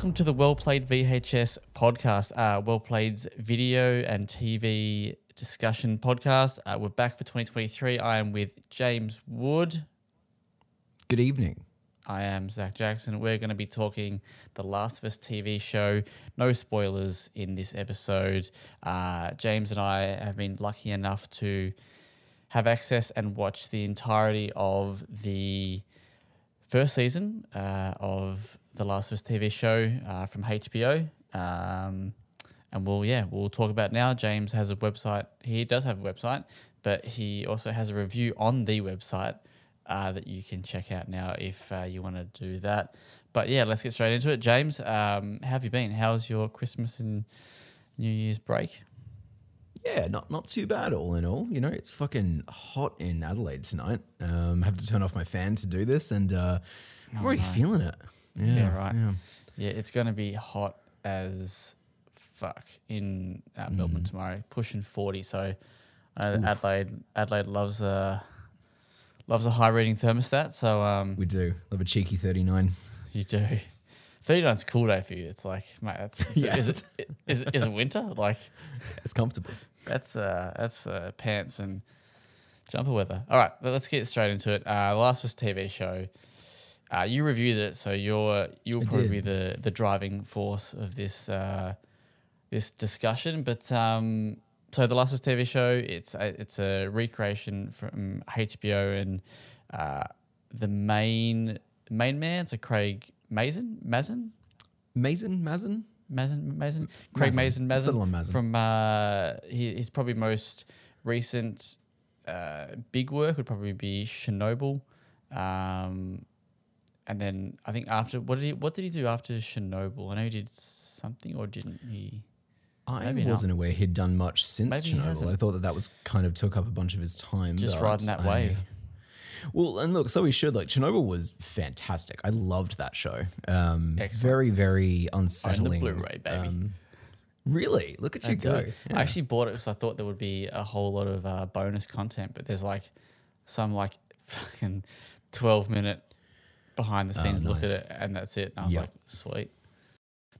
Welcome to the Well Played VHS podcast, uh, Well Played's video and TV discussion podcast. Uh, we're back for 2023. I am with James Wood. Good evening. I am Zach Jackson. We're going to be talking the Last of Us TV show. No spoilers in this episode. Uh, James and I have been lucky enough to have access and watch the entirety of the first season uh, of the Last of Us TV show uh, from HBO. Um, and we'll yeah we'll talk about it now. James has a website. He does have a website, but he also has a review on the website uh, that you can check out now if uh, you want to do that. But yeah, let's get straight into it. James, um, how have you been? How's your Christmas and New Year's break? Yeah, not not too bad all in all. You know, it's fucking hot in Adelaide tonight. Um, I have to turn off my fan to do this, and uh, I'm already nice. feeling it. Yeah, Yeah, right. Yeah. Yeah, it's going to be hot as fuck in uh, Melbourne tomorrow, pushing forty. So uh, Adelaide, Adelaide loves a loves a high reading thermostat. So um, We do love a cheeky thirty nine. you do. 39's a cool day for you. It's like, mate, that's is, Yeah, is, it, is, it- is it winter? Like, It's comfortable. that's uh, that's uh, pants and jumper weather. All right, let's get straight into it. Uh, the Last of Us TV show. Uh, you reviewed it, so you're you'll I probably did. be the the driving force of this uh, this discussion. But um, so the Last of Us TV show, it's a, it's a recreation from HBO and uh, the main main man, so Craig Mazin, Mazin, Mason, Mazin. Mazin, Mazin, Craig Mazin, Mazin. Mazin Mazin. from uh, he, his probably most recent uh, big work would probably be Chernobyl, um, and then I think after what did he what did he do after Chernobyl? I know he did something or didn't he? I Maybe not. wasn't aware he'd done much since Maybe Chernobyl. I thought that that was kind of took up a bunch of his time. Just riding that I- wave. Well, and look, so he should. Like Chernobyl was fantastic. I loved that show. Um, very, very Own the unsettling. Blu-ray, baby. Um, really? Look at you go. it. I actually bought it because I thought there would be a whole lot of uh, bonus content, but there's like some like fucking twelve minute behind the scenes look Oh, nice. at it, and that's it. And I was Yep. like, sweet.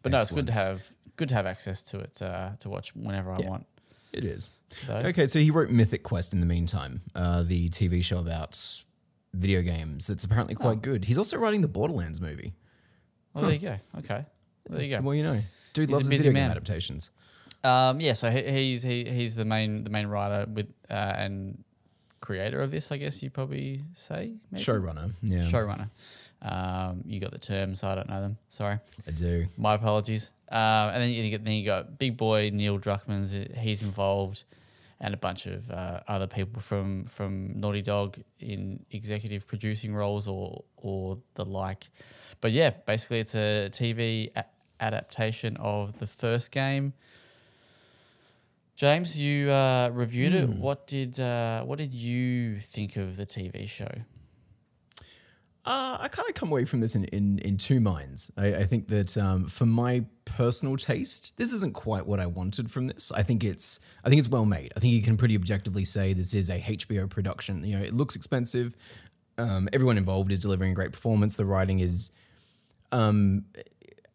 But no, it's good to have good to have access to it uh, to watch whenever I Yeah. want. It is. So, Okay, so he wrote Mythic Quest in the meantime, uh, the TV show about video games that's apparently quite Oh. good. He's also writing the Borderlands movie. well, there you go. Okay, there you go. more you know. Dude He's loves video man. game adaptations. Um, yeah, so he, he's he, he's the main the main writer with uh, and creator of this. I guess you probably say maybe? Showrunner. Yeah, showrunner. Um, you got the terms, I don't know them. Sorry. I do. My apologies. Um, and then you get then you got big boy Neil Druckmann's. He's involved, and a bunch of uh, other people from from Naughty Dog in executive producing roles or or the like. But yeah, basically it's a TV a- adaptation of the first game. James, you uh, reviewed it. What did uh, what did you think of the TV show? Uh, I kind of come away from this in, in, in two minds. I, I think that um, for my personal taste, this isn't quite what I wanted from this. I think it's I think it's well made. I think you can pretty objectively say this is a HBO production. You know, it looks expensive. Um, everyone involved is delivering great performance. The writing is um,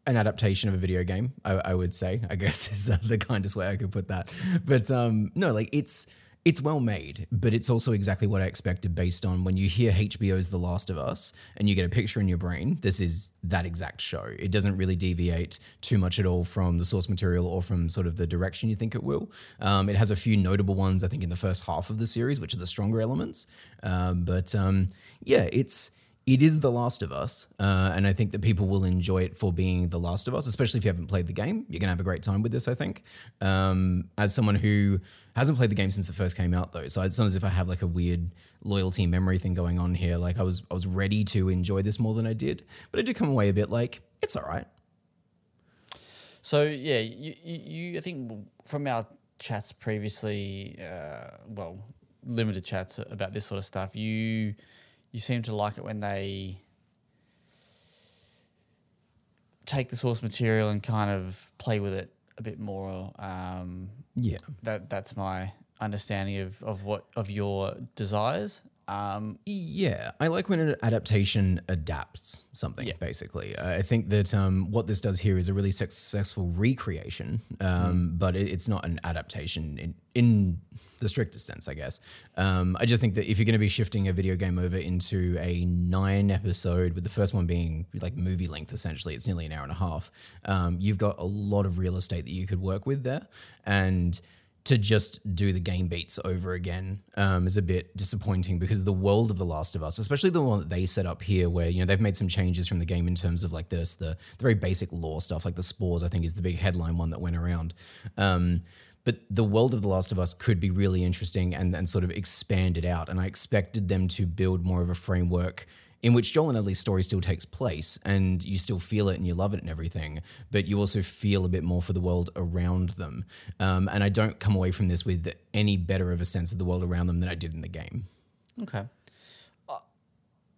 an adaptation of a video game. I, I would say, I guess, is the kindest way I could put that. But um, no, like it's it's well made, but it's also exactly what I expected based on when you hear HBO's The Last of Us and you get a picture in your brain. This is that exact show. It doesn't really deviate too much at all from the source material or from sort of the direction you think it will. Um, it has a few notable ones, I think, in the first half of the series, which are the stronger elements. Um, but um, yeah, it's it is The Last of Us, uh, and I think that people will enjoy it for being The Last of Us, especially if you haven't played the game. You're gonna have a great time with this, I think. Um, as someone who hasn't played the game since it first came out, though, so it's not as if I have like a weird loyalty memory thing going on here. Like I was, I was ready to enjoy this more than I did, but I did come away a bit like it's all right. So yeah, you, you, you I think from our chats previously, uh, well, limited chats about this sort of stuff, you you seem to like it when they take the source material and kind of play with it a bit more. Um, Yeah, that that's my understanding of, of what of your desires. Um, Yeah, I like when an adaptation adapts something. Yeah. Basically, I think that um, what this does here is a really successful recreation, um, but it, it's not an adaptation in in the strictest sense, I guess. Um, I just think that if you're going to be shifting a video game over into a nine episode, with the first one being like movie length, essentially, it's nearly an hour and a half. Um, you've got a lot of real estate that you could work with there, and to just do the game beats over again um, is a bit disappointing because the world of The Last of Us, especially the one that they set up here, where you know they've made some changes from the game in terms of like this, the, the very basic lore stuff, like the spores. I think is the big headline one that went around. Um, but the world of The Last of Us could be really interesting and and sort of expand it out. And I expected them to build more of a framework in which Joel and Ellie's story still takes place and you still feel it and you love it and everything, but you also feel a bit more for the world around them. Um, and I don't come away from this with any better of a sense of the world around them than I did in the game. Okay.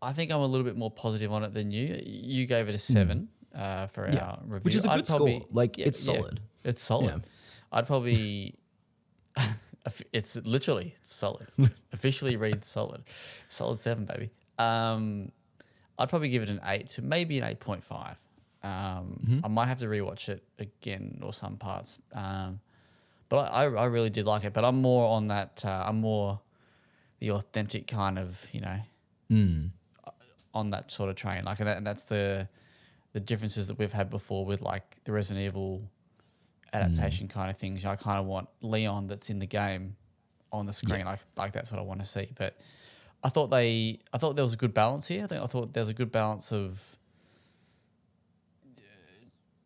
I- think I'm a little bit more positive on it than you. You gave it a seven uh, for. Yeah, our review. which is a good score. Like, it's solid. It's solid. I'd probably. it's literally solid. Officially read solid. Solid seven, baby. Um, I'd probably give it an eight to maybe an eight point five. Um, Mm-hmm. I might have to rewatch it again or some parts. Um, but I, I really did like it. But I'm more on that. Uh, I'm more the authentic kind of you know Mm. on that sort of train. Like and, that, and that's the the differences that we've had before with like the Resident Evil adaptation kind of things. I kind of want Leon that's in the game on the screen. Like like that's what I want to see. But I thought they I thought there was a good balance here. I think I thought there's a good balance of uh,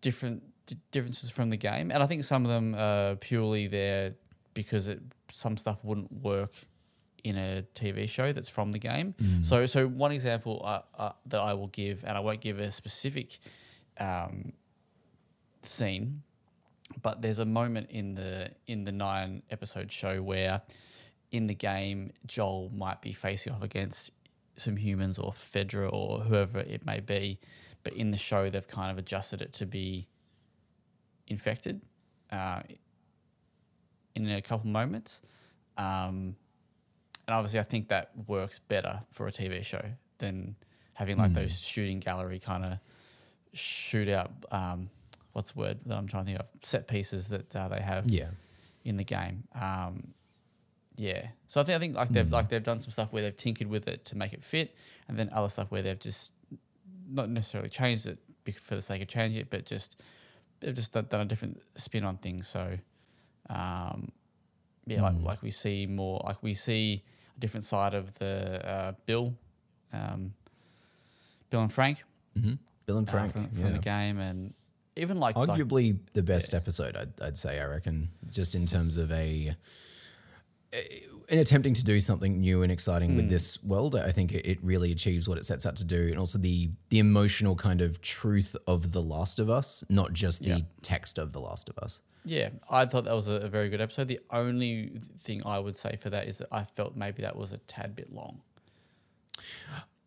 different d- differences from the game, and I think some of them are purely there because it some stuff wouldn't work in a TV show that's from the game. So, so one example uh, uh, that I will give, and I won't give a specific um, scene, but there's a moment in the in the nine episode show where in the game Joel might be facing off against some humans or Fedra or whoever it may be, but in the show they've kind of adjusted it to be infected uh, in a couple moments. Um, and obviously, I think that works better for a TV show than having like those shooting gallery kind of shootout. Um, what's the word that I'm trying to think of? Set pieces that uh, they have Yeah. in the game. Um, yeah, so I think I think like they've like they've done some stuff where they've tinkered with it to make it fit, and then other stuff where they've just not necessarily changed it for the sake of changing it, but just they've just done, done a different spin on things. So, um, yeah, like like we see more, like we see a different side of the uh, Bill, um, Bill and Frank, hmm Bill and uh, Frank. from, from yeah. the game, and even like like Arguably the best episode, I'd, I'd say, I reckon, just in terms of a. In attempting to do something new and exciting Hmm. with this world, I think it, it really achieves what it sets out to do, and also the the emotional kind of truth of The Last of Us, not just the Yeah. text of The Last of Us. Yeah, I thought that was a, a very good episode. The only thing I would say for that is that I felt maybe that was a tad bit long.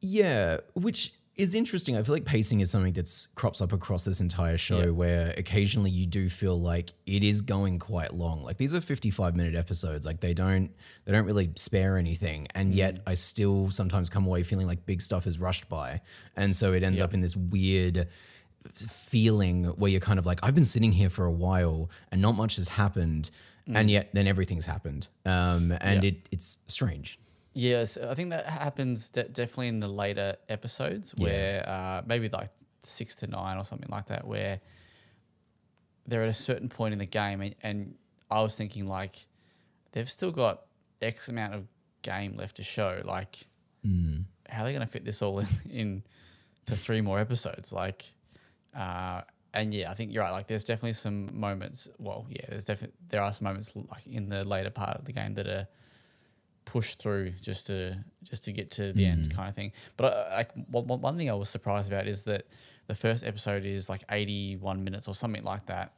Yeah, which is interesting. I feel like pacing is something that's crops up across this entire show Yeah. where occasionally you do feel like it is going quite long. Like these are 55 minute episodes. Like they don't they don't really spare anything. And Mm. yet I still sometimes come away feeling like big stuff is rushed by. And so it ends Yeah. up in this weird feeling where you're kind of like, I've been sitting here for a while and not much has happened. And yet then everything's happened. Um, and Mm. Yeah. it it's strange. Yes, I think that happens de- definitely in the later episodes Yeah. where uh, maybe like six to nine or something like that, where they're at a certain point in the game, and, and I was thinking like they've still got X amount of game left to show. Like, how are they going to fit this all in, in to three more episodes? Like, uh, and yeah, I think you're right. Like, there's definitely some moments. Well, yeah, there's definitely there are some moments like in the later part of the game that are pushed through just to just to get to the end kind of thing. But I, like one, one- thing I was surprised about is that the first episode is like 81 minutes or something like that,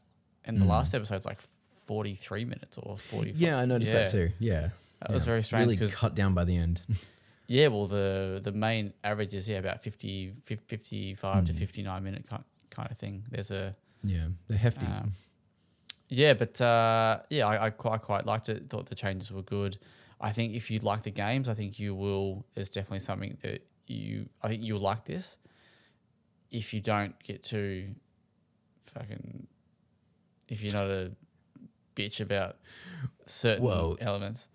and the last episode's like 43 minutes or 40. Yeah, I noticed that too. Yeah. That was Yeah. very strange Really cut down by the end. Yeah, well, the the main average is yeah about 50, 55 to 59 minute kind kind of thing. There's a yeah, they're hefty. um, yeah, but uh, yeah, I, I, quite, I quite liked it. Thought the changes were good. I think if you like the games, I think you will. There's definitely something that you. I think you'll like this. If you don't get to fucking, if you're not a bitch about certain Well, elements.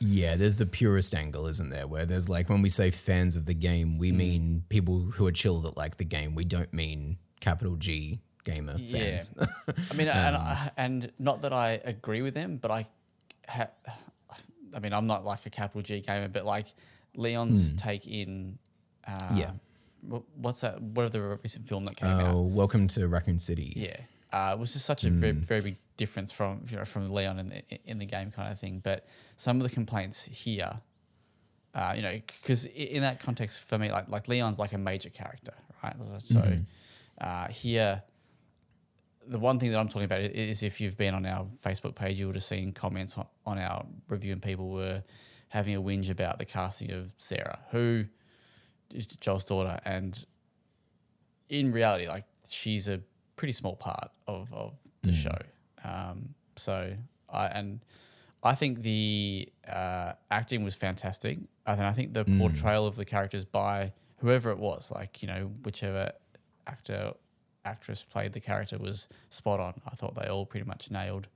Yeah, there's the purist angle, isn't there? Where there's like when we say fans of the game, Mm. we mean people who are chill that like the game. We don't mean capital G gamer Yeah. fans. I mean, and, I, and not that I agree with them, but I, ha, I mean, I'm not like a capital G gamer, but like Leon's take in, uh. Yeah. what's that? What of the recent film that came out? Oh, welcome to Raccoon City. Yeah, uh, it was just such a very, very big difference from you know from Leon in the in the game kind of thing. But some of the complaints here, uh, you know, because in that context for me, like like Leon's like a major character, right? So uh, here, the one thing that I'm talking about is if you've been on our Facebook page, you would have seen comments on, on our review, and people were having a whinge about the casting of Sarah, who is Joel's daughter, and in reality, like she's a pretty small part of, of the show. Um, so I and I think the uh, acting was fantastic. And I think the portrayal of the characters by whoever it was, like you know, whichever actor actress played the character was spot on. I thought they all pretty much nailed.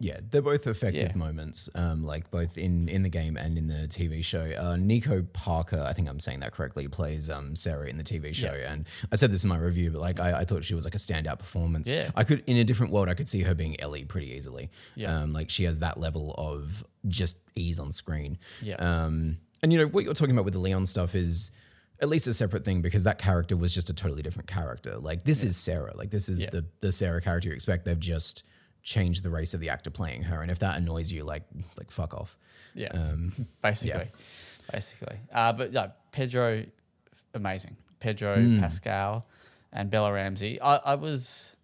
Yeah, they're both effective Yeah. moments, um, like both in, in the game and in the TV show. Uh, Nico Parker, I think I'm saying that correctly, plays um, Sarah in the TV show. And I said this in my review, but like I, I thought she was like a standout performance. Yeah. I could, in a different world, I could see her being Ellie pretty easily. Yeah. Um, like she has that level of just ease on screen. Yeah. Um, and you know what you're talking about with the Leon stuff is at least a separate thing because that character was just a totally different character. Like this is Sarah. Like this is Yeah. the the Sarah character you expect. They've just changed the race of the actor playing her, and if that annoys you, like like fuck off. Yeah, Um, basically, basically. Uh, but yeah, Pedro, amazing. Pedro Hmm. Pascal and Bella Ramsey. I, I was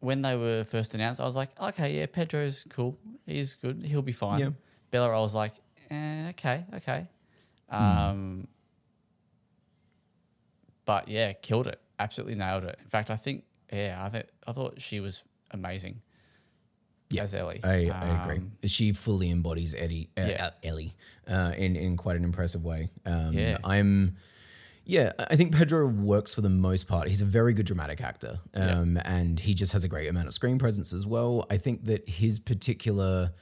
when they were first announced. I was like, okay, yeah, Pedro's cool. He's good. He'll be fine. Yeah. Bella, I was like, eh, okay, okay. Hmm. Um, but yeah, killed it. Absolutely nailed it. In fact, I think yeah, I think I thought she was amazing. Yeah, as Ellie. I, I agree. Um, She fully embodies Eddie, uh, Yeah. uh, Ellie uh, in in quite an impressive way. Um, Yeah. I'm. Yeah, I think Pedro works for the most part. He's a very good dramatic actor, um, and he just has a great amount of screen presence as well. I think that his particular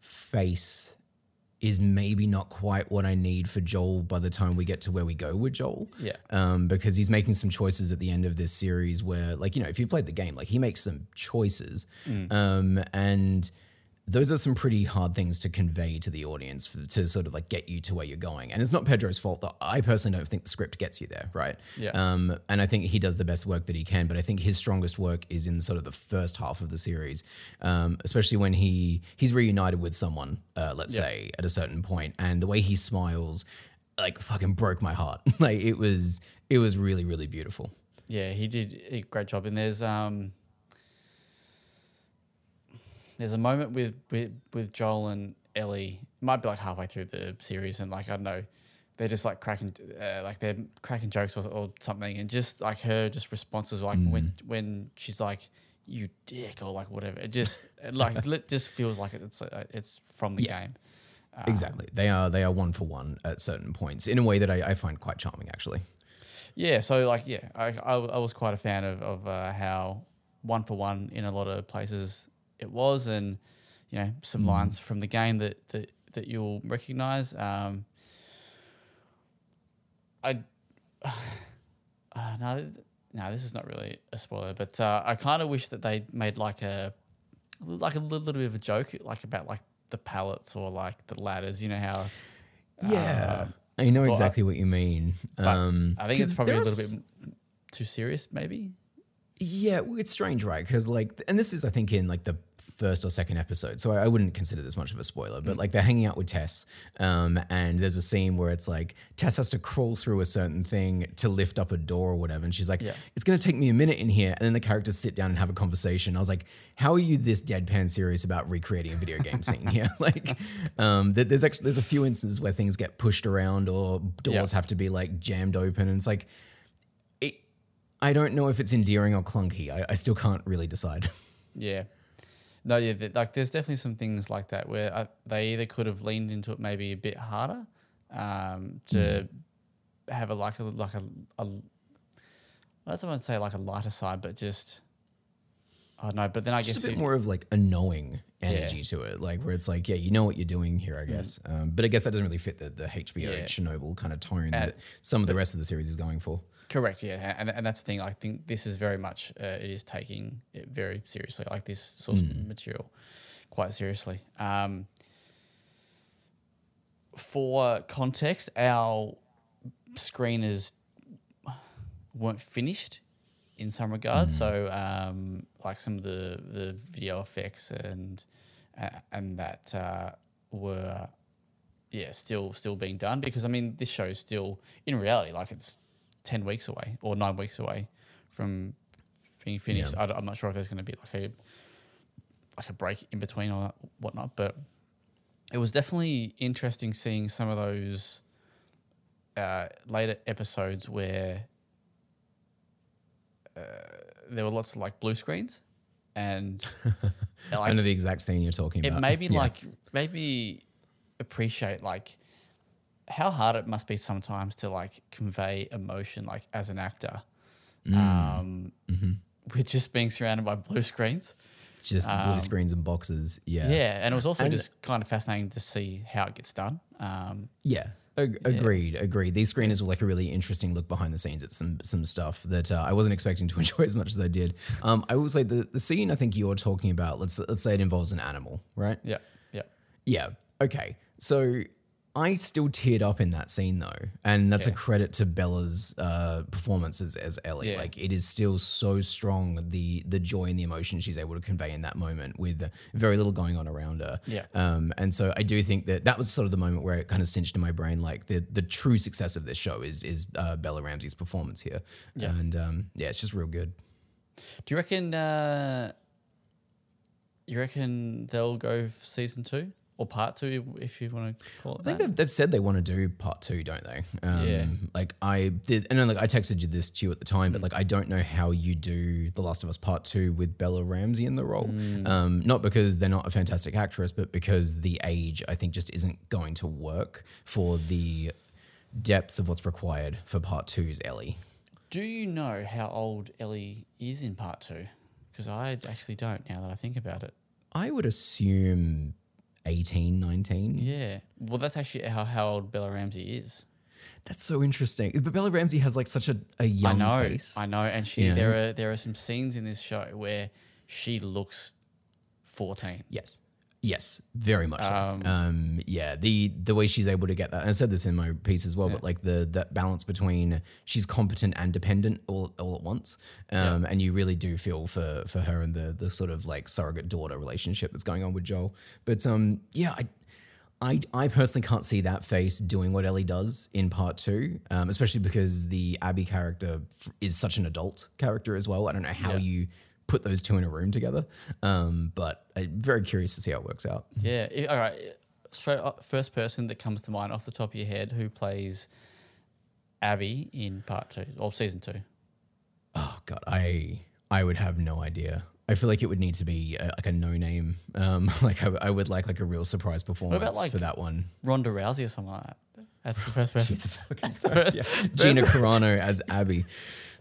face is maybe not quite what I need for Joel by the time we get to where we go with Joel. Yeah. Um, because he's making some choices at the end of this series where, like, you know, if you've played the game, like he makes some choices. Um, and those are some pretty hard things to convey to the audience for, to sort of like get you to where you're going. And it's not Pedro's fault that I personally don't think the script gets you there, right? Yeah. Um, and I think he does the best work that he can, but I think his strongest work is in sort of the first half of the series, um, especially when he he's reunited with someone, uh, let's Yeah. say, at a certain point, and the way he smiles, like fucking broke my heart. like it was it was really really beautiful. Yeah, he did a great job. And there's um there's a moment with with, with Joel and Ellie. It might be like halfway through the series, and like I don't know, they're just like cracking uh, like they're cracking jokes or, or something, and just like her just responses like when when she's like you dick or like whatever. It just like it just feels like it's uh, it's from the game. exactly, they are they are one for one at certain points in a way that I, I find quite charming actually. Yeah, so like yeah, I, I, I was quite a fan of of uh, how one for one in a lot of places it was, and you know some lines from the game that that that you'll recognize. Um, I uh, no no this is not really a spoiler, but uh, I kind of wish that they made like a like a little, little bit of a joke like about like the pallets or like the ladders. You know how Yeah, I know Uh, I- exactly what you mean. Um, I think it's probably a little bit too serious, maybe. Yeah, well, it's strange, right? Because like, and this is I think in like the first or second episode, so I, I wouldn't consider this much of a spoiler. Mm. But like, they're hanging out with Tess, um, and there's a scene where it's like Tess has to crawl through a certain thing to lift up a door or whatever, and she's like, Yeah. "It's going to take me a minute in here," and then the characters sit down and have a conversation. I was like, "How are you this deadpan serious about recreating a video game scene here?" like, um, there's actually there's a few instances where things get pushed around or doors Yeah. have to be like jammed open, and it's like. I don't know if it's endearing or clunky. I, I still can't really decide. Yeah. No, yeah, th- like there's definitely some things like that where uh, they either could have leaned into it maybe a bit harder um, to have a like a like a, a I don't want to say like a lighter side, but just I don't know. But then I just guess a bit it- more of like a knowing energy Yeah. to it, like where it's like, yeah, you know what you're doing here, I guess. Um, but I guess that doesn't really fit the, the HBO Yeah. Chernobyl kind of tone Uh, that some of the rest of the series is going for. Correct, yeah, and, and that's the thing. I think this is very much uh, it is taking it very seriously, like this source material, quite seriously. Um, for context, our screeners weren't finished in some regard, so um, like some of the the video effects and uh, and that uh, were yeah still still being done because I mean this show is still in reality like it's ten weeks away or nine weeks away from being finished. I, am not sure if there's going to be like a like a break in between or whatnot, but it was definitely interesting seeing some of those uh, later episodes where uh, there were lots of like blue screens and I like know the exact scene you're talking it about. made me Yeah. like maybe appreciate like how hard it must be sometimes to like convey emotion like as an actor Mm. um Mm-hmm. with just being surrounded by blue screens just blue screens and boxes. Yeah. um, yeah and it was also And- just kind of fascinating to see how it gets done um Yeah. Ag- Agreed, agreed. These screeners were like a really interesting look behind the scenes at some some stuff that uh, I wasn't expecting to enjoy as much as I did. Um, I will say the the scene I think you're talking about. Let's let's say it involves an animal, right? yeah yeah Yeah. Okay. So I still teared up in that scene though, and that's a credit to Bella's uh, performance as, as Ellie. Yeah. Like it is still so strong the the joy and the emotion she's able to convey in that moment with very little going on around her. Yeah. Um, and so I do think that that was sort of the moment where it kind of cinched in my brain like the the true success of this show is is uh, Bella Ramsey's performance here. Yeah. And um, yeah, it's just real good. do you reckon uh you reckon they'll go season two or part two if you want to call it I think that they've, they've said they want to do part two, don't they? Um, Yeah. Like I did, and then like I texted you this to you at the time, but like I don't know how you do The Last of Us Part Two with Bella Ramsey in the role. Mm. Um, not because they're not a fantastic actress, but because the age I think just isn't going to work for the depths of what's required for Part Two's Ellie. do you know how old ellie is in part two because i actually don't now that i think about it I would assume 18, 19. Yeah. Well, that's actually how, how old Bella Ramsey is. That's so interesting. But Bella Ramsey has like such a, a young I know. face. I know. And she there are there are some scenes in this show where she looks fourteen. Yes. Yes, very much. so. Um, Um, yeah, the the way she's able to get that, and I said this in my piece as well, but like the that balance between she's competent and dependent all, all at once, um, and you really do feel for for her and the the sort of like surrogate daughter relationship that's going on with Joel. But um, yeah, I. I, I personally can't see that face doing what Ellie does in part two, um, especially because the Abby character is such an adult character as well. I don't know how Yeah. you put those two in a room together, um, but I'm very curious to see how it works out. Yeah. all right. Straight up, first person that comes to mind off the top of your head who plays Abby in part two or season two. Oh God, I I would have no idea. I feel like it would need to be a, like a no name. Um, like I, I would like like a real surprise performance like- for that one. Ronda Rousey or something like that. That's the first person. Jesus the first- yeah. Gina Carano as Abby.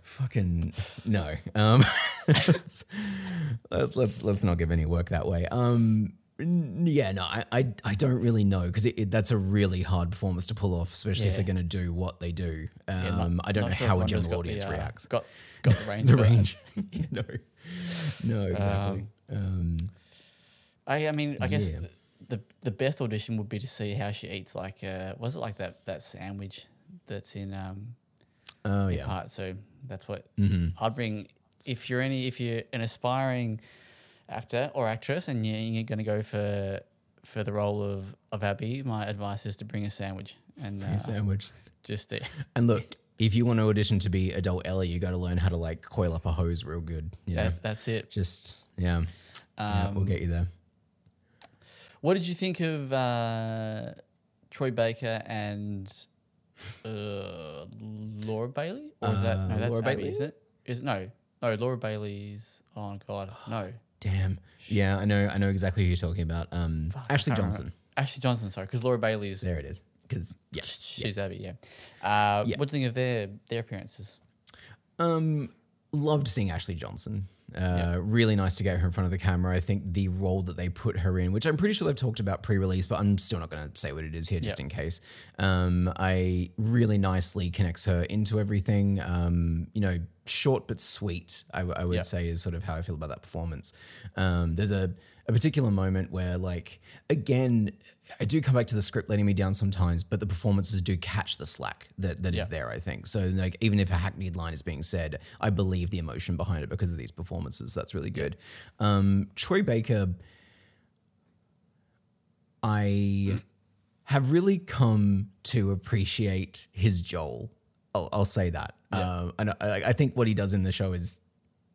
Fucking no. Um, let's, let's let's let's not give any work that way. Um, yeah, no, I I, I don't really know because that's a really hard performance to pull off, especially if they're going to do what they do. Um, Yeah, not- I don't know sure how a general audience the, uh, reacts. Got got the range. the range, no, no, exactly. Um, I, I mean, I guess Yeah. the, the the best audition would be to see how she eats. Like, uh, was it like that that sandwich that's in um oh yeah, part? So that's what Mhm. I'd bring. If you're any, if you're an aspiring actor or actress, and you're, going to go for for the role of of Abby, my advice is to bring a sandwich and uh, sandwich. just uh, And look, if you want to audition to be adult Ellie, you got to learn how to like coil up a hose real good. You know, that, that's it. just yeah, yeah, we'll Um, get you there. What did you think of uh, Troy Baker and uh, Laura Bailey? Or is that no? Uh, That's Laura Abby, Bailey? isn't it? Is it no? No, Laura Bailey's. Oh God, no. damn. Yeah, I know. I know exactly who you're talking about. Um, Ashley can't remember. Johnson. Ashley Johnson, sorry, because Laura Bailey's There it is. Because yes, she's Abby. Yeah. Uh. What do you think of their their appearances? Um, loved seeing Ashley Johnson. Uh, Yeah. Really nice to get her in front of the camera. I think the role that they put her in, which I'm pretty sure they've talked about pre-release, but I'm still not going to say what it is here, just Yeah. in case. Um, I really nicely connects her into everything. Um, you know, short but sweet. I, w- I would Yeah. say is sort of how I feel about that performance. Um, there's a a particular moment where, like, again, I do come back to the script letting me down sometimes, but the performances do catch the slack that, that is Yeah. there, I think. So, like, even if a hackneyed line is being said, I believe the emotion behind it because of these performances. That's really good. Um, Troy Baker, I have really come to appreciate his Joel. I'll, I'll say that. Um, and I, I think what he does in the show is,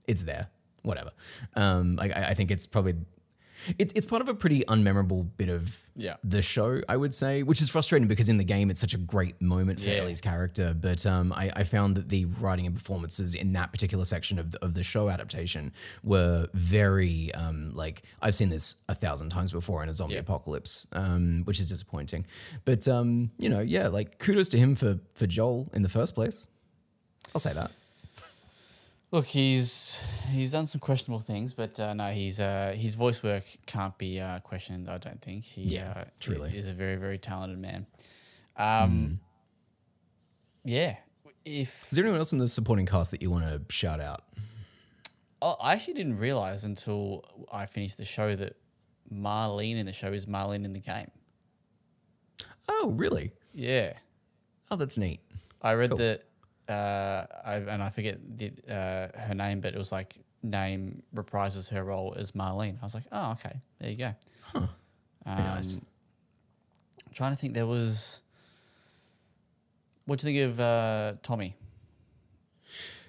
it's there. Whatever. Um, like I, I think it's probably, it's it's part of a pretty unmemorable bit of Yeah. the show, I would say, which is frustrating because in the game it's such a great moment for Yeah. Ellie's character. But um, I, I found that the writing and performances in that particular section of the, of the show adaptation were very um, like I've seen this a thousand times before in a zombie Yeah. apocalypse, um, which is disappointing. But um, you know, yeah, like kudos to him for for Joel in the first place. I'll say that. Look, he's he's done some questionable things, but uh, no, he's uh, his voice work can't be uh, questioned. I don't think. He, Yeah, uh, truly. is a very very talented man. Um, yeah. If Is there anyone else in the supporting cast that you want to shout out? oh, I actually didn't realize until I finished the show that Marlene in the show is Marlene in the game. Oh, really? Yeah. Oh, that's neat. I read Cool. that, uh, I, and I forget the, uh, her name, but it was like name reprises her role as Marlene. I was like, oh, okay, there you go. Huh. Very nice. Um, I'm trying to think, there was. What do you think of uh, Tommy?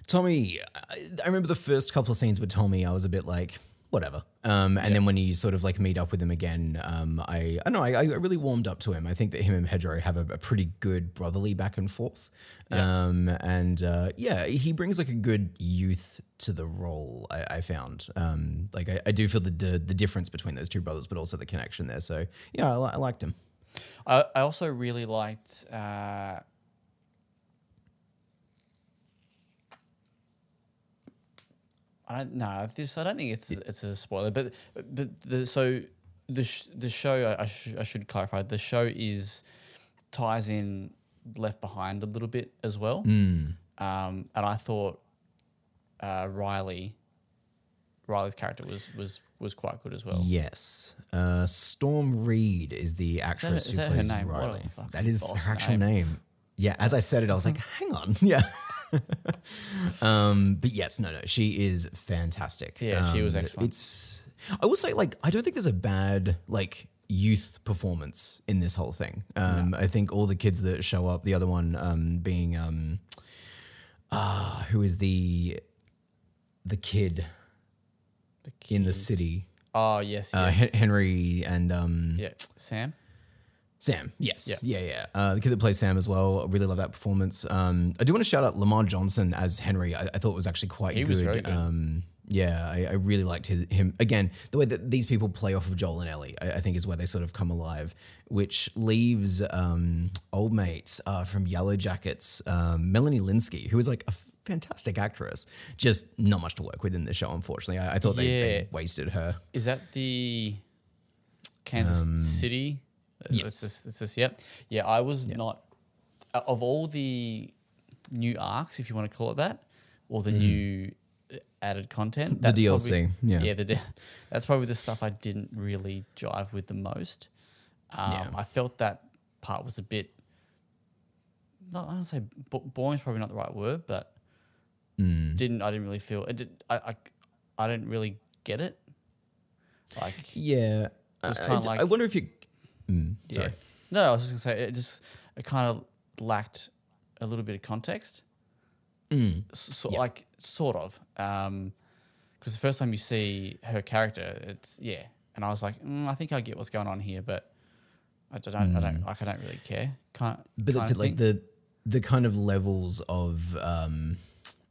Tommy, I remember the first couple of scenes with Tommy. I was a bit like, whatever. Um, and then when you sort of like meet up with him again, um, I I know I, I really warmed up to him. I think that him and Pedro have a, a pretty good brotherly back and forth. Um, and uh, yeah, he brings like a good youth to the role. I, I found um, like I, I do feel the, the the difference between those two brothers, but also the connection there. So yeah, I, li- I liked him. I, I also really liked. Uh, I don't know this. I don't think it's it's a spoiler, but but the so the sh- the show I, sh- I should clarify the show is ties in Left Behind a little bit as well, um, and I thought uh, Riley Riley's character was was was quite good as well. Yes. Uh, Storm Reed is the actress is who that her plays name? Riley. That is her actual name. name. Yeah, as I said it, I was like, hang on. Yeah. um, but yes, no, no, she is fantastic. Yeah, she was Um, excellent. It's, I will say, like, I don't think there's a bad, like, youth performance in this whole thing. Um, I think all the kids that show up, the other one um, being, um, ah, who is the, the kid The in the city? Oh yes, Uh, yes. Hen- Henry and um, yeah, Sam. Sam, yes, Yeah. yeah, yeah. Uh, the kid that plays Sam as well. I really love that performance. Um, I do want to shout out Lamar Johnson as Henry. I, I thought was actually quite He good. was very good. Um, yeah, I, I really liked his, him. Again, the way that these people play off of Joel and Ellie, I, I think is where they sort of come alive, which leaves um, old mate uh, from Yellow Jackets, um, Melanie Lynskey, who is like a fantastic actress, just not much to work with in the show, unfortunately. I, I thought they, they Yeah. wasted her. Is that the Kansas City? Yes. It's just, it's just, yep. Yeah, I was not, uh, of all the new arcs, if you want to call it that, or the new uh, added content, The DLC, probably- yeah. Yeah, the, that's probably the stuff I didn't really jive with the most. Um, Yeah. I felt that part was a bit, not, I don't say bo- boring is probably not the right word, but Mm. didn't, I didn't really feel, it did, I, I, I didn't really get it. Like, Yeah. was I- kinda I, d- I like- wonder if you. Mm, sorry. Yeah. No, I was just gonna say it just it kind of lacked a little bit of context. Mm. So, Yeah. like sort of, because the first time you see her character, it's yeah, and I was like, mm, I think I get what's going on here, but I don't, I don't like, I don't really care. Can't. Mm. But that's it, like the the kind of levels of um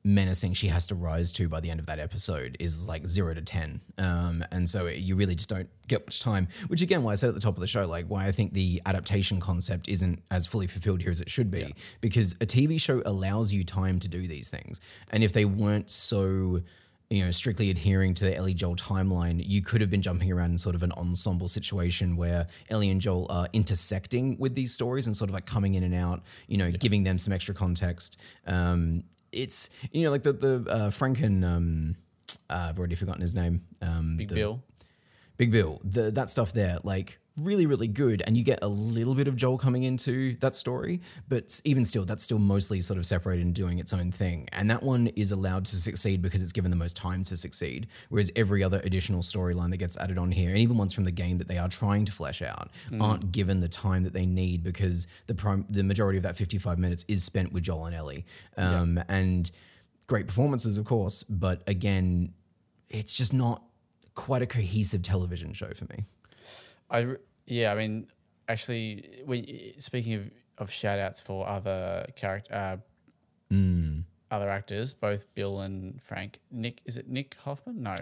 menacing she has to rise to by the end of that episode is like zero to 10. Um, and so you really just don't get much time, which again, why I said at the top of the show, like why I think the adaptation concept isn't as fully fulfilled here as it should be, because a TV show allows you time to do these things. And if they weren't so, you know, strictly adhering to the Ellie Joel timeline, you could have been jumping around in sort of an ensemble situation where Ellie and Joel are intersecting with these stories and sort of like coming in and out, you know, giving them some extra context. Um, it's you know like the the uh, Franken. Um, uh, I've already forgotten his name. Um, Big the- Bill. Big Bill. The, that stuff there, like really, really good. And you get a little bit of Joel coming into that story, but even still, that's still mostly sort of separated and doing its own thing. And that one is allowed to succeed because it's given the most time to succeed. Whereas every other additional storyline that gets added on here, and even ones from the game that they are trying to flesh out, aren't given the time that they need because the prim- the majority of that 55 minutes is spent with Joel and Ellie. Um, And great performances, of course, but again, it's just not quite a cohesive television show for me. I yeah, I mean, actually, when speaking of of shout outs for other character, uh, Mm. other actors, both Bill and Frank. Nick is it Nick Hoffman? No,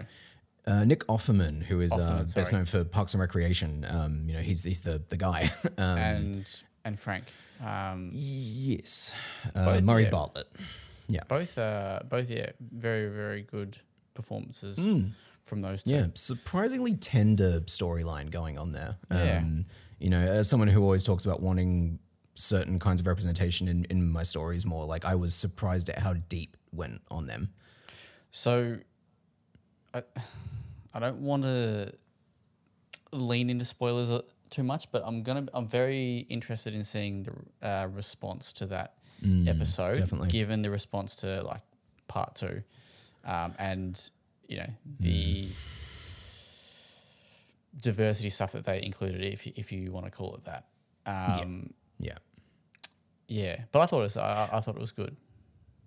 Uh, Nick Offerman, who is uh, best known for Parks and Recreation, um, you know, he's he's the the guy. um, and and Frank. Um, yes, uh, Both, Murray yeah. Bartlett. Yeah, both uh, both yeah, very very good performances from those two. Mm. yeah, surprisingly tender storyline going on there. Yeah. Um, you know, as someone who always talks about wanting certain kinds of representation in, in my stories more, like I was surprised at how deep went on them. So, I, I don't want to lean into spoilers uh, too much, but I'm gonna. I'm very interested in seeing the uh, response to that episode, definitely. given the response to like part two, um, and you know the diversity stuff that they included, if you- if you want to call it that. Um, Yeah. yeah. but I thought it was. I, I thought it was good.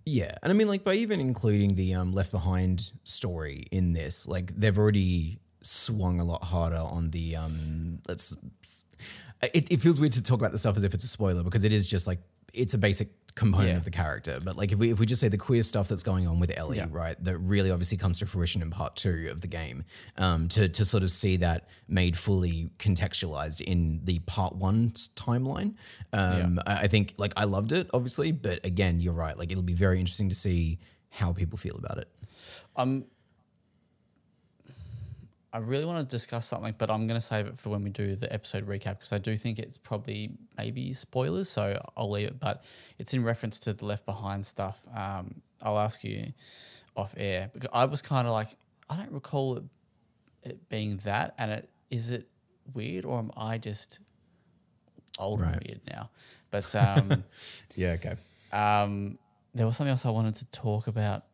Yeah, and I mean, like by even including the um, Left Behind story in this, like they've already swung a lot harder on the um. Let's. It, it feels weird to talk about the stuff as if it's a spoiler because it is just like it's a basic component Yeah. of the character. But like if we if we just say the queer stuff that's going on with Ellie, Yeah. right, that really obviously comes to fruition in part two of the game. Um, to to sort of see that made fully contextualized in the part one timeline. Um, I, I think like I loved it, obviously, but again, you're right. Like it'll be very interesting to see how people feel about it. Um, I really want to discuss something, but I'm going to save it for when we do the episode recap because I do think it's probably maybe spoilers, so I'll leave it. But it's in reference to the Left Behind stuff. Um, I'll ask you off air because I was kind of like, I don't recall it, it being that, and it is it weird or am I just old and weird now? But um, Yeah. Okay. um, there was something else I wanted to talk about,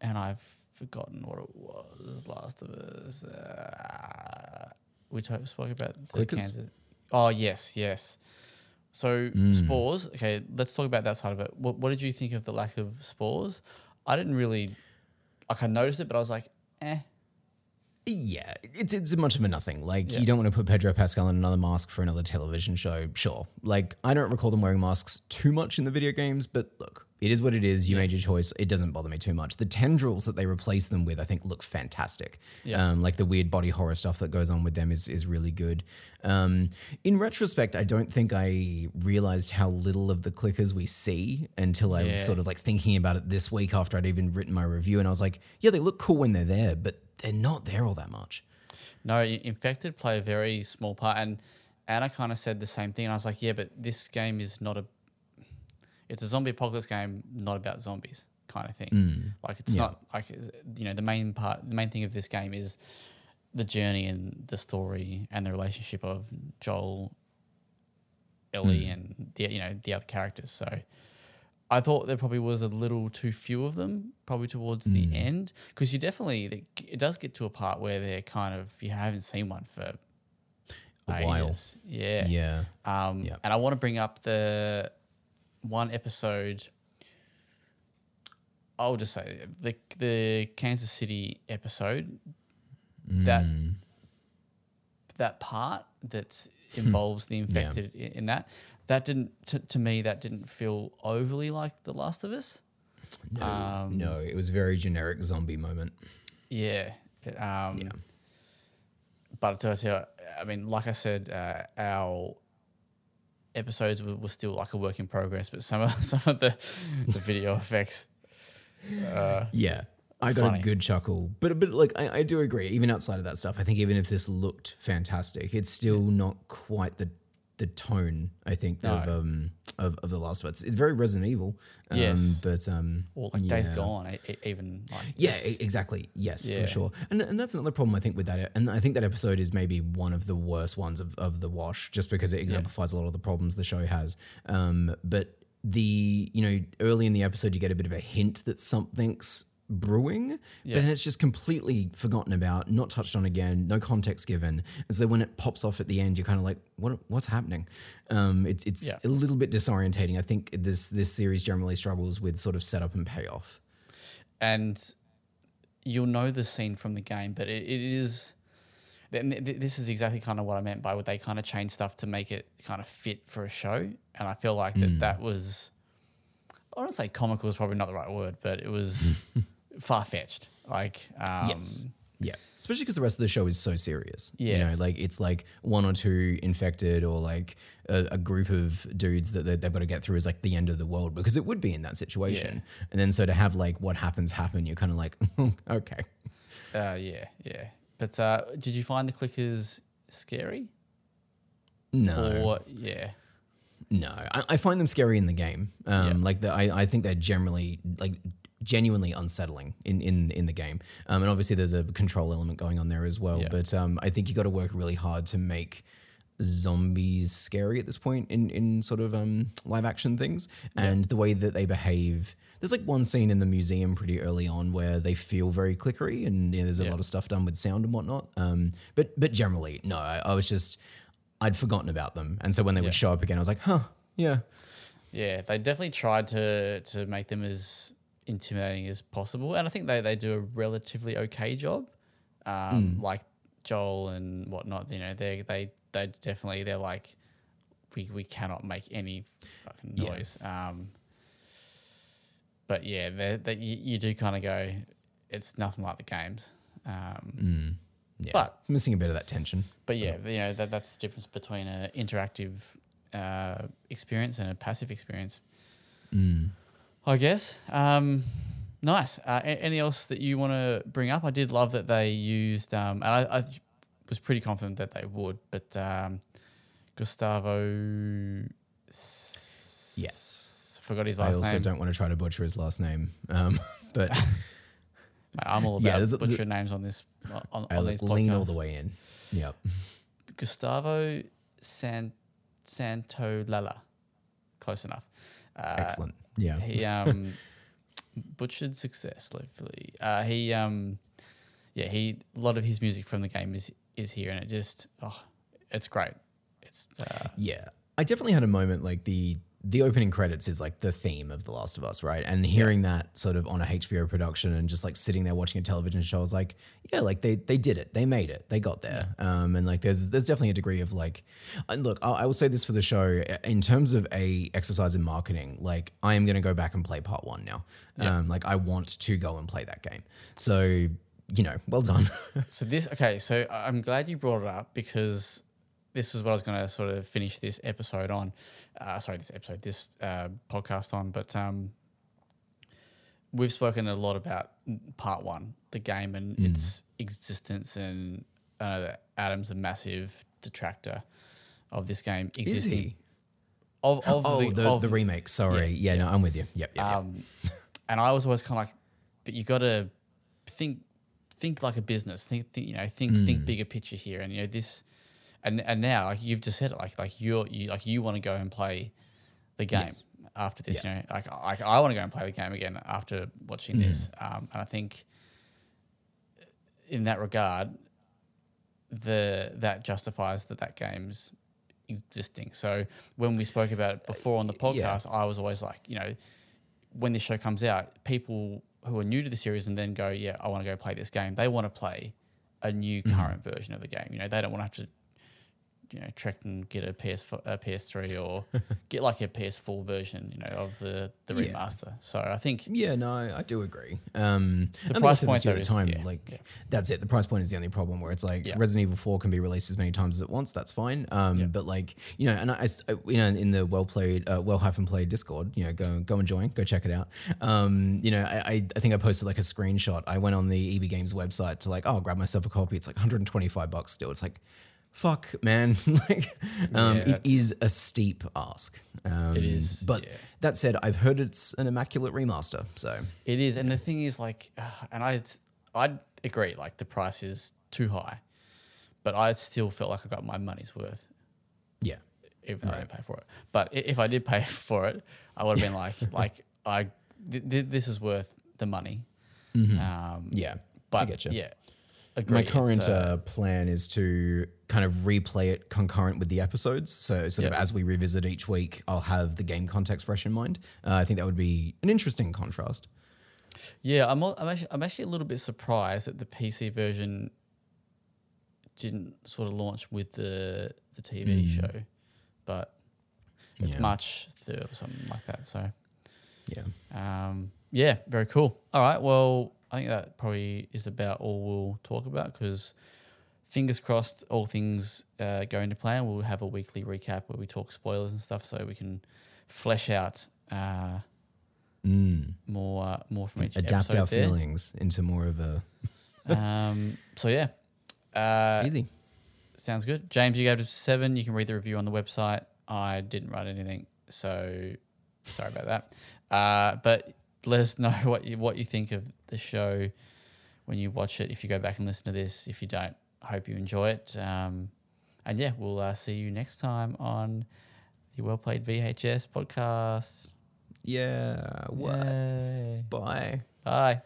and I've forgotten what it was. Last of Us. Uh, we talk, spoke about the Clickers? Kansas. Oh yes, yes. So spores. Okay, let's talk about that side of it. What, what did you think of the lack of spores? I didn't really. Like I noticed it, but I was like, eh. Yeah, it's it's much of a nothing. Like Yeah. you don't want to put Pedro Pascal in another mask for another television show. Sure. Like I don't recall them wearing masks too much in the video games, but look, it is what it is. You made your choice. It doesn't bother me too much. The tendrils that they replace them with, I think, look fantastic. Yeah. Um, like the weird body horror stuff that goes on with them is is really good. Um, in retrospect, I don't think I realized how little of the clickers we see until I Yeah. was sort of like thinking about it this week after I'd even written my review, and I was like, yeah, they look cool when they're there, but they're not there all that much. No, infected play a very small part, and Anna kind of said the same thing. And I was like, yeah, but this game is not a. It's a zombie apocalypse game, not about zombies, kind of thing. Mm. Like it's Yeah. not like you know the main part, the main thing of this game is the journey and the story and the relationship of Joel, Ellie, mm. and the you know the other characters. So. I thought there probably was a little too few of them, probably towards the mm. end, because you definitely it does get to a part where they're kind of you haven't seen one for A while. Yeah. Yeah. Um, Yeah. And I want to bring up the one episode. I'll just say the the Kansas City episode that Mm. that part that involves the infected i in that that didn't to, to me that didn't feel overly like The Last of Us. No, Um, no, it was very generic zombie moment. Yeah. Um, Yeah. But to I mean, like I said, uh, our episodes were, were still like a work in progress, but some of some of the, the video effects. Uh, Yeah. I got Funny. a good chuckle, but but like I, I do agree. Even outside of that stuff, I think even if this looked fantastic, it's still not quite the the tone. I think of um of, of the Last of Us. It's very Resident Evil. Um, Yes. but um or like Days. Gone, e- e- even like Yeah, exactly. Yes, Yeah. for sure. And and that's another problem I think with that. And I think that episode is maybe one of the worst ones of, of the wash, just because it exemplifies a lot of the problems the show has. Um, but the you know early in the episode you get a bit of a hint that something's brewing, Yeah. but then it's just completely forgotten about, not touched on again, no context given. And so when it pops off at the end, you're kind of like, what what's happening? Um, it's it's Yeah. a little bit disorientating. I think this this series generally struggles with sort of setup and payoff. and you'll know the scene from the game, but it, it is. then th- th- This is exactly kind of what I meant by what they kind of change stuff to make it kind of fit for a show, and I feel like Hmm. that that was. I don't say comical is probably not the right word, but it was far fetched. Like, um, Yes. Yeah. Especially because the rest of the show is so serious. Yeah. You know, like it's like one or two infected or like a, a group of dudes that they, they've got to get through is like the end of the world because it would be in that situation. And then so to have like what happens happen, you're kind of like, okay. Uh, yeah, yeah. But uh, did you find the clickers scary? No. Or yeah, No, I, I find them scary in the game. Um, Yeah. Like the, I, I think they're generally like genuinely unsettling in in in the game. Um, and obviously there's a control element going on there as well. Yeah. But um, I think you got to work really hard to make zombies scary at this point in in sort of um live action things and the way that they behave. There's like one scene in the museum pretty early on where they feel very clickery and you know, there's a Yeah. lot of stuff done with sound and whatnot. Um, but but generally, no, I, I was just I'd forgotten about them, and so when they Yeah. would show up again, I was like, huh, yeah, yeah. They definitely tried to to make them as intimidating as possible, and I think they they do a relatively okay job. Um, Hmm. Like Joel and whatnot, you know, they they they definitely they're like, we we cannot make any fucking Yeah. noise. Um, but yeah, they they you, you do kind of go, it's nothing like the games. Um, yeah. But missing a bit of that tension. But yeah, you know that that's the difference between an interactive uh, experience and a passive experience. I guess. Um, nice. Uh, anything else that you want to bring up? I did love that they used, um, and I, I was pretty confident that they would, but um, Gustavo. S- Yes. Forgot his last name. I also name. don't want to try to butcher his last name, um, but Mate, I'm all about a- butcher names on this on, I on these lean all the way in. Yep. Gustavo San Santolala. Close enough. Uh, Excellent. Yeah. He um butchered successfully. Uh, he um yeah he a lot of his music from the game is is here and it just oh it's great. It's uh, Yeah. I definitely had a moment like the the opening credits is like the theme of The Last of Us, right? And hearing that sort of on a HBO production and just like sitting there watching a television show, I was like, yeah, like they they did it, they made it, they got there. Um, and like there's there's definitely a degree of like, and look, I, I will say this for the show in terms of a exercise in marketing, like I am gonna go back and play part one now. Um, like I want to go and play that game. So you know, well done. so this okay. So I'm glad you brought it up because this is what I was going to sort of finish this episode on. Uh, sorry, this episode, this uh, podcast on. But um, we've spoken a lot about part one, the game and its existence, and I know that Adam's a massive detractor of this game Is he? Of, of Oh, the, the, of the remake. Sorry. Yeah, no, I'm with you. Yep, yep, yep. um, and I was always kind of like, but you got to think, think like a business. Think, think you know, think, Mm. think bigger picture here. And you know this, and and now like you've just said it, like like you're you like you want to go and play the game Yes. after this. You know, like like I want to go and play the game again after watching Mm. this. Um, and I think in that regard, the that justifies that that game's existing. So when we spoke about it before on the podcast, I was always like, you know, when this show comes out, people who are new to the series and then go, yeah, I want to go play this game. They want to play a new current version of the game. You know, they don't want to have to you know trek and get a PS a PS3 or get like a PS4 version, you know, of the the Yeah. remaster. So I think Yeah, no, I do agree. Um, The price point, this the is- time, yeah, like yeah. that's it. The price point is the only problem where it's like. Resident Evil Four can be released as many times as it wants. That's fine. Um, but like you know, and I you know, in the well played, uh, well hyphen played Discord, you know, go go and join, go check it out. Um, you know, I, I I think I posted like a screenshot. I went on the EB Games website to like, oh, grab myself a copy. It's like 125 bucks still. It's like. Fuck, man! like, um, Yeah, it is a steep ask. Um, It is, but yeah. that said, I've heard it's an immaculate remaster. So It is, and the thing is, like, and I, I agree, like the price is too high, but I still felt like I got my money's worth, yeah, even though I didn't pay for it. But if I did pay for it, I would have been like, like I, th- th- this is worth the money. Um, yeah. but I get you. yeah, agree. My current uh, plan is to kind of replay it concurrent with the episodes. So, sort of as we revisit each week, I'll have the game context fresh in mind. Uh, I think that would be an interesting contrast. Yeah, I'm, I'm actually I'm actually a little bit surprised that the PC version didn't sort of launch with the the TV show, but it's Mm. Yeah. March third or something like that. So Yeah. um, yeah, very cool. All right, well I think that probably is about all we'll talk about because fingers crossed, all things uh, go into plan. We'll have a weekly recap where we talk spoilers and stuff, so we can flesh out. Uh, more, uh, more from each Mm. Adapt our there. feelings into more of a um, so yeah, uh, easy. sounds good. James, you gave it seven. You can read the review on the website. I didn't write anything, so sorry about that. Uh, but let us know what you what you think of the show when you watch it. If you go back and listen to this, if you don't, hope you enjoy it. Um, and yeah, we'll uh, see you next time on the Well Played VHS podcast. Yeah. What? Yay. Bye. Bye.